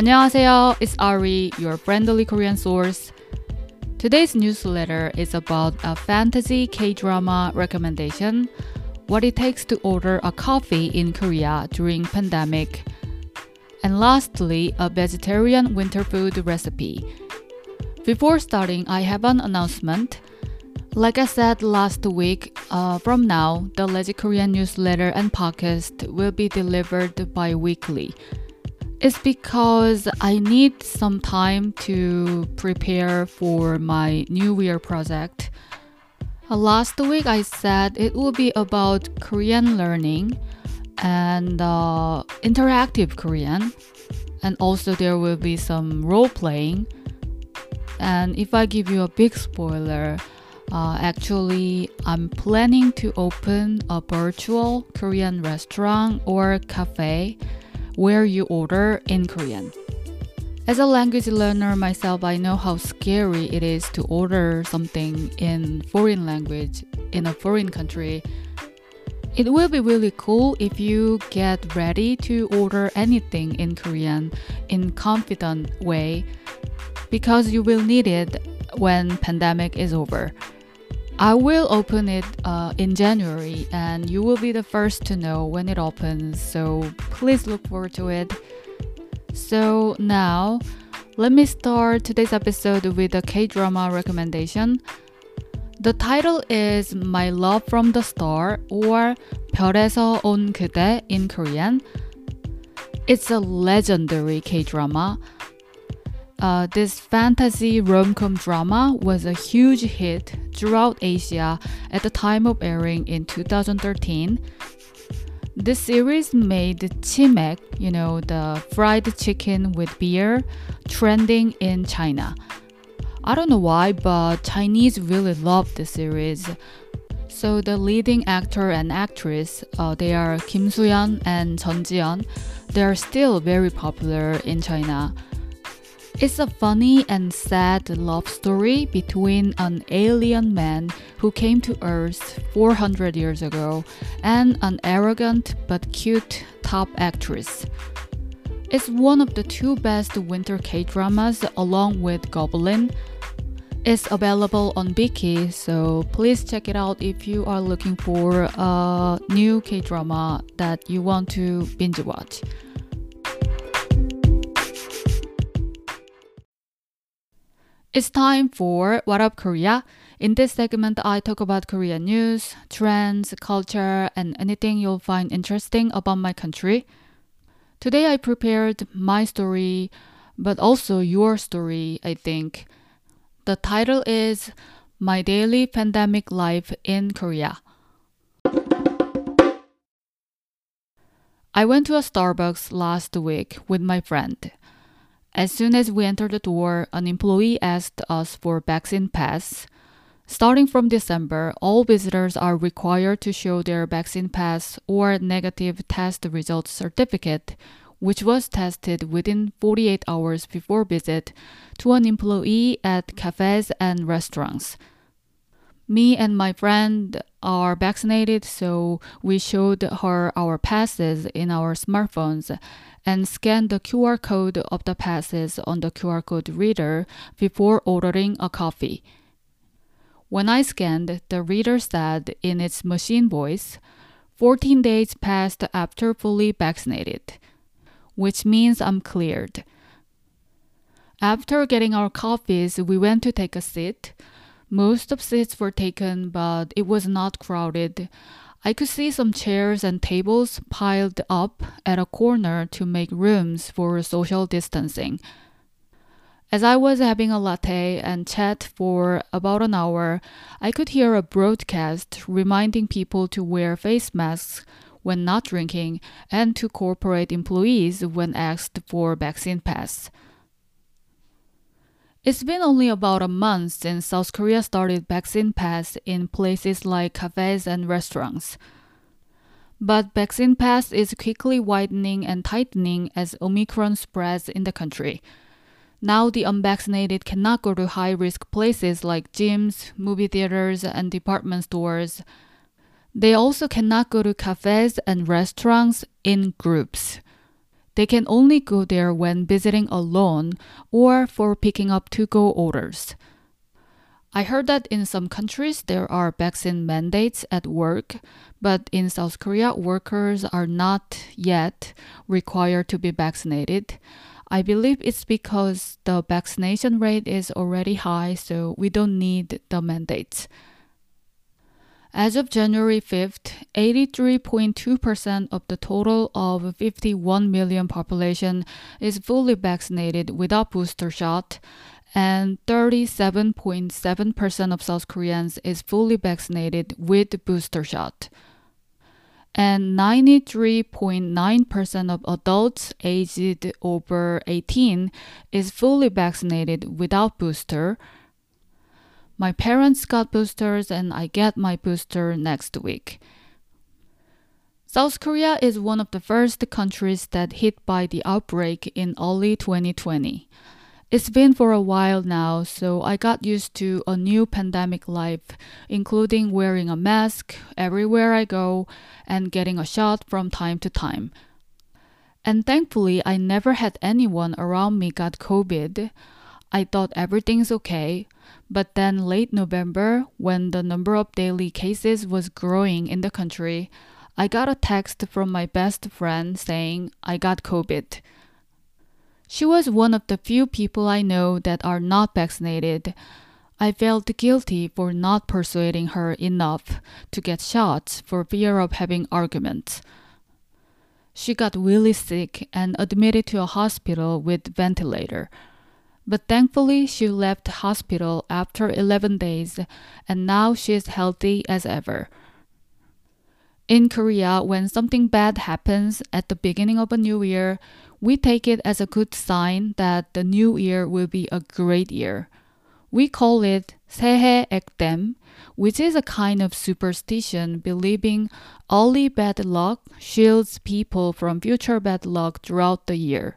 안녕하세요, it's Ari, your friendly Korean source. Today's newsletter is about a fantasy K-drama recommendation, what it takes to order a coffee in Korea during pandemic, and lastly, a vegetarian winter food recipe. Before starting, I have an announcement. Like I said last week, uh, from now, the Lazy Korean newsletter and podcast will be delivered bi weekly. It's because I need some time to prepare for my New Year project. Uh, last week I said it will be about Korean learning and uh, interactive Korean, and also there will be some role playing. And if I give you a big spoiler, uh, actually, I'm planning to open a virtual Korean restaurant or cafe where you order in Korean. As a language learner myself, I know how scary it is to order something in foreign language in a foreign country. It will be really cool if you get ready to order anything in Korean in confident way because you will need it when pandemic is over. I will open it uh, in January and you will be the first to know when it opens, so please look forward to it. So now, let me start today's episode with a K drama recommendation. The title is My Love from the Star or 별에서 온 그대 in Korean. It's a legendary K drama uh, this fantasy rom-com drama was a huge hit throughout Asia at the time of airing in 2013. This series made chimek, you know, the fried chicken with beer, trending in China. I don't know why, but Chinese really love the series. So the leading actor and actress, uh, they are Kim Soo-hyun and Jeon Ji-hyun. They are still very popular in China. It's a funny and sad love story between an alien man who came to Earth 400 years ago and an arrogant but cute top actress. It's one of the two best winter K dramas along with Goblin. It's available on Viki, so please check it out if you are looking for a new K drama that you want to binge watch. It's time for What Up Korea. In this segment, I talk about Korean news, trends, culture, and anything you'll find interesting about my country. Today, I prepared my story, but also your story, I think. The title is My Daily Pandemic Life in Korea. I went to a Starbucks last week with my friend. As soon as we entered the door, an employee asked us for vaccine pass. Starting from December, all visitors are required to show their vaccine pass or negative test result certificate, which was tested within 48 hours before visit to an employee at cafes and restaurants. Me and my friend are vaccinated, so we showed her our passes in our smartphones and scan the QR code of the passes on the QR code reader before ordering a coffee. When I scanned, the reader said in its machine voice, 14 days passed after fully vaccinated, which means I'm cleared. After getting our coffees, we went to take a seat. Most of seats were taken, but it was not crowded. I could see some chairs and tables piled up at a corner to make rooms for social distancing. As I was having a latte and chat for about an hour, I could hear a broadcast reminding people to wear face masks when not drinking and to cooperate employees when asked for vaccine pass. It's been only about a month since South Korea started vaccine pass in places like cafes and restaurants. But vaccine pass is quickly widening and tightening as Omicron spreads in the country. Now the unvaccinated cannot go to high risk places like gyms, movie theaters, and department stores. They also cannot go to cafes and restaurants in groups. They can only go there when visiting alone or for picking up to go orders. I heard that in some countries there are vaccine mandates at work, but in South Korea, workers are not yet required to be vaccinated. I believe it's because the vaccination rate is already high, so we don't need the mandates. As of January 5th, 83.2% of the total of 51 million population is fully vaccinated without booster shot, and 37.7% of South Koreans is fully vaccinated with booster shot. And 93.9% of adults aged over 18 is fully vaccinated without booster. My parents got boosters and I get my booster next week. South Korea is one of the first countries that hit by the outbreak in early 2020. It's been for a while now, so I got used to a new pandemic life, including wearing a mask everywhere I go and getting a shot from time to time. And thankfully, I never had anyone around me got COVID. I thought everything's okay. But then late November, when the number of daily cases was growing in the country, I got a text from my best friend saying I got COVID. She was one of the few people I know that are not vaccinated. I felt guilty for not persuading her enough to get shots for fear of having arguments. She got really sick and admitted to a hospital with ventilator. But thankfully, she left the hospital after 11 days and now she is healthy as ever. In Korea, when something bad happens at the beginning of a new year, we take it as a good sign that the new year will be a great year. We call it 새해 액땜, which is a kind of superstition believing early bad luck shields people from future bad luck throughout the year.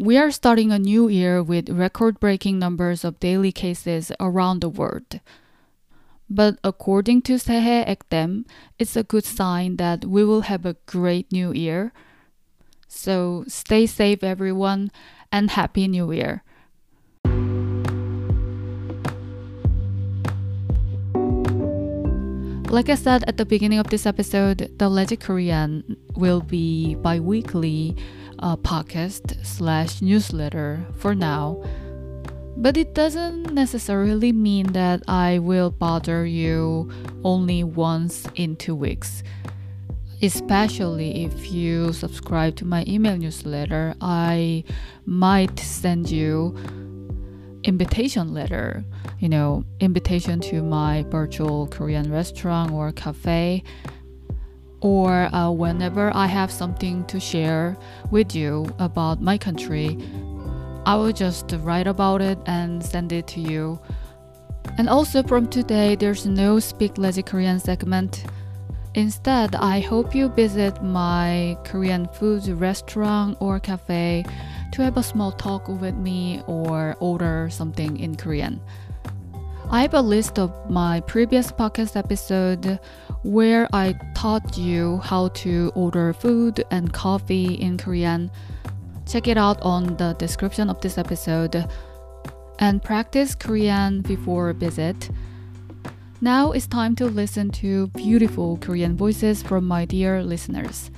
We are starting a new year with record breaking numbers of daily cases around the world. But according to Sehe Ekdem, it's a good sign that we will have a great new year. So stay safe, everyone, and Happy New Year! Like I said at the beginning of this episode, the Legit Korean will be bi weekly uh, podcast slash newsletter for now. But it doesn't necessarily mean that I will bother you only once in two weeks especially if you subscribe to my email newsletter i might send you invitation letter you know invitation to my virtual korean restaurant or cafe or uh, whenever i have something to share with you about my country i will just write about it and send it to you and also from today there's no speak Lazy korean segment Instead, I hope you visit my Korean food restaurant or cafe to have a small talk with me or order something in Korean. I have a list of my previous podcast episode where I taught you how to order food and coffee in Korean. Check it out on the description of this episode and practice Korean before visit. Now it's time to listen to beautiful Korean voices from my dear listeners.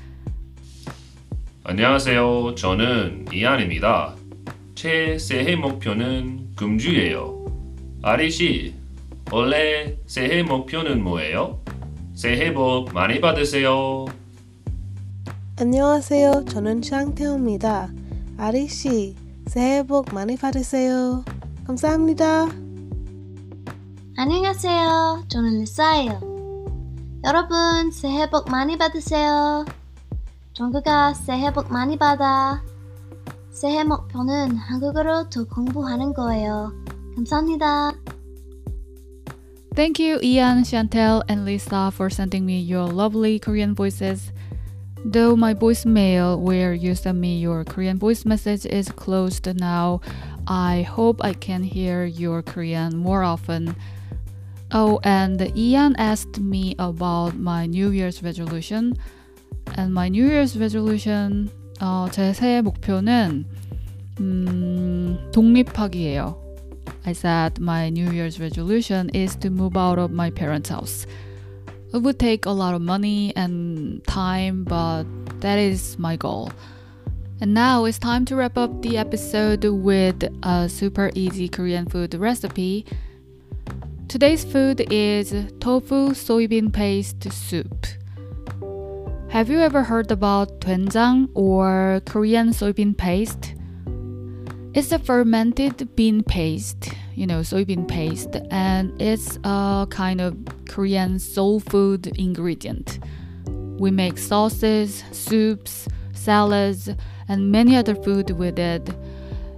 안녕하세요. 저는 이한입니다. 제 새해 목표는 금주예요. 아리 씨, 원래 새해 목표는 뭐예요? 새해 복 많이 받으세요. 안녕하세요. 저는 샹태호입니다. 아리 씨, 새해 복 많이 받으세요. 감사합니다. 안녕하세요. 저는 리사예요. 여러분, 새해 복 많이 받으세요. 정규가 새해 복 많이 받아. 새해 목표는 한국어로 더 공부하는 거예요. 감사합니다. Thank you, Ian, Chantel, and Lisa, for sending me your lovely Korean voices. Though my voicemail where you send me your Korean voice message is closed now, I hope I can hear your Korean more often. Oh, and Ian asked me about my New Year's resolution. And my New Year's resolution 어, 제 새해 목표는 음, 독립하기예요. I said my New Year's resolution is to move out of my parents' house. It would take a lot of money and time, but that is my goal. And now it's time to wrap up the episode with a super easy Korean food recipe. Today's food is tofu soybean paste soup. Have you ever heard about doenjang or Korean soybean paste? It's a fermented bean paste, you know, soybean paste, and it's a kind of Korean soul food ingredient. We make sauces, soups, salads, and many other food with it.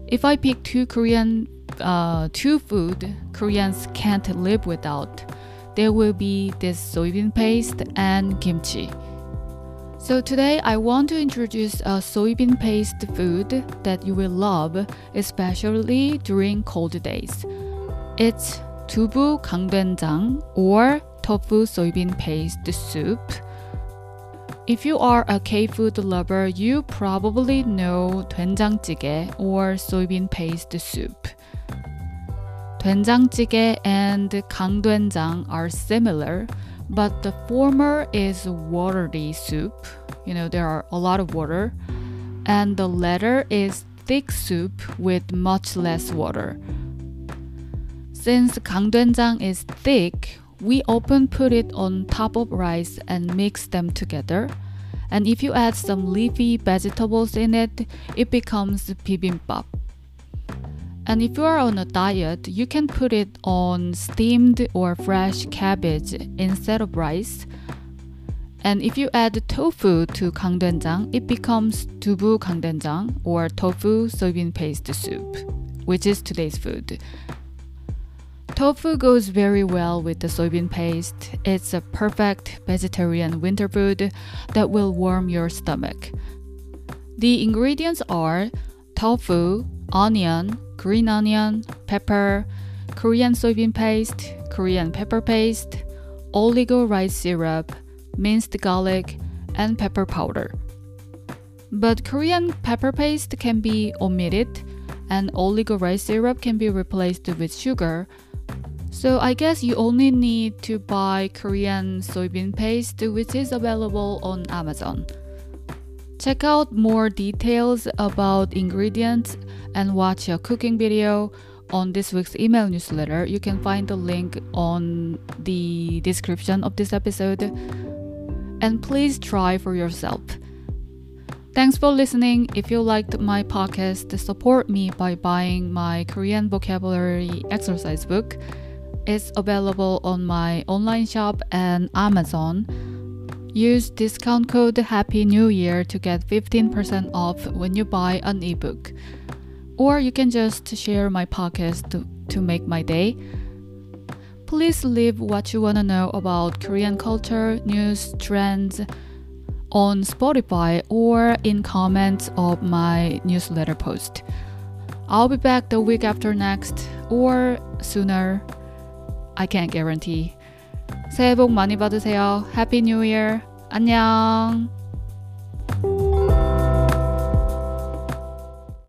If I pick two Korean uh, two food Koreans can't live without, there will be this soybean paste and kimchi. So today I want to introduce a soybean paste food that you will love, especially during cold days. It's dubu 강된장 or tofu soybean paste soup. If you are a K-food lover, you probably know 된장찌개 or soybean paste soup. 된장찌개 and 강된장 are similar, but the former is watery soup. You know, there are a lot of water. And the latter is thick soup with much less water. Since kangdoenjang is thick, we often put it on top of rice and mix them together. And if you add some leafy vegetables in it, it becomes bibimbap. And if you are on a diet, you can put it on steamed or fresh cabbage instead of rice. And if you add tofu to kangdoenjang, it becomes dubu kangdoenjang or tofu soybean paste soup, which is today's food. Tofu goes very well with the soybean paste. It's a perfect vegetarian winter food that will warm your stomach. The ingredients are tofu, onion, green onion, pepper, Korean soybean paste, Korean pepper paste, oligo rice syrup, minced garlic, and pepper powder. But Korean pepper paste can be omitted, and oligo rice syrup can be replaced with sugar so I guess you only need to buy Korean soybean paste, which is available on Amazon. Check out more details about ingredients and watch a cooking video on this week's email newsletter. You can find the link on the description of this episode. And please try for yourself. Thanks for listening. If you liked my podcast, support me by buying my Korean vocabulary exercise book it's available on my online shop and Amazon. Use discount code Happy New Year to get 15% off when you buy an ebook. Or you can just share my podcast to, to make my day. Please leave what you want to know about Korean culture, news, trends on Spotify or in comments of my newsletter post. I'll be back the week after next or sooner. I can't guarantee. 새해 복 많이 받으세요. Happy New Year. 안녕.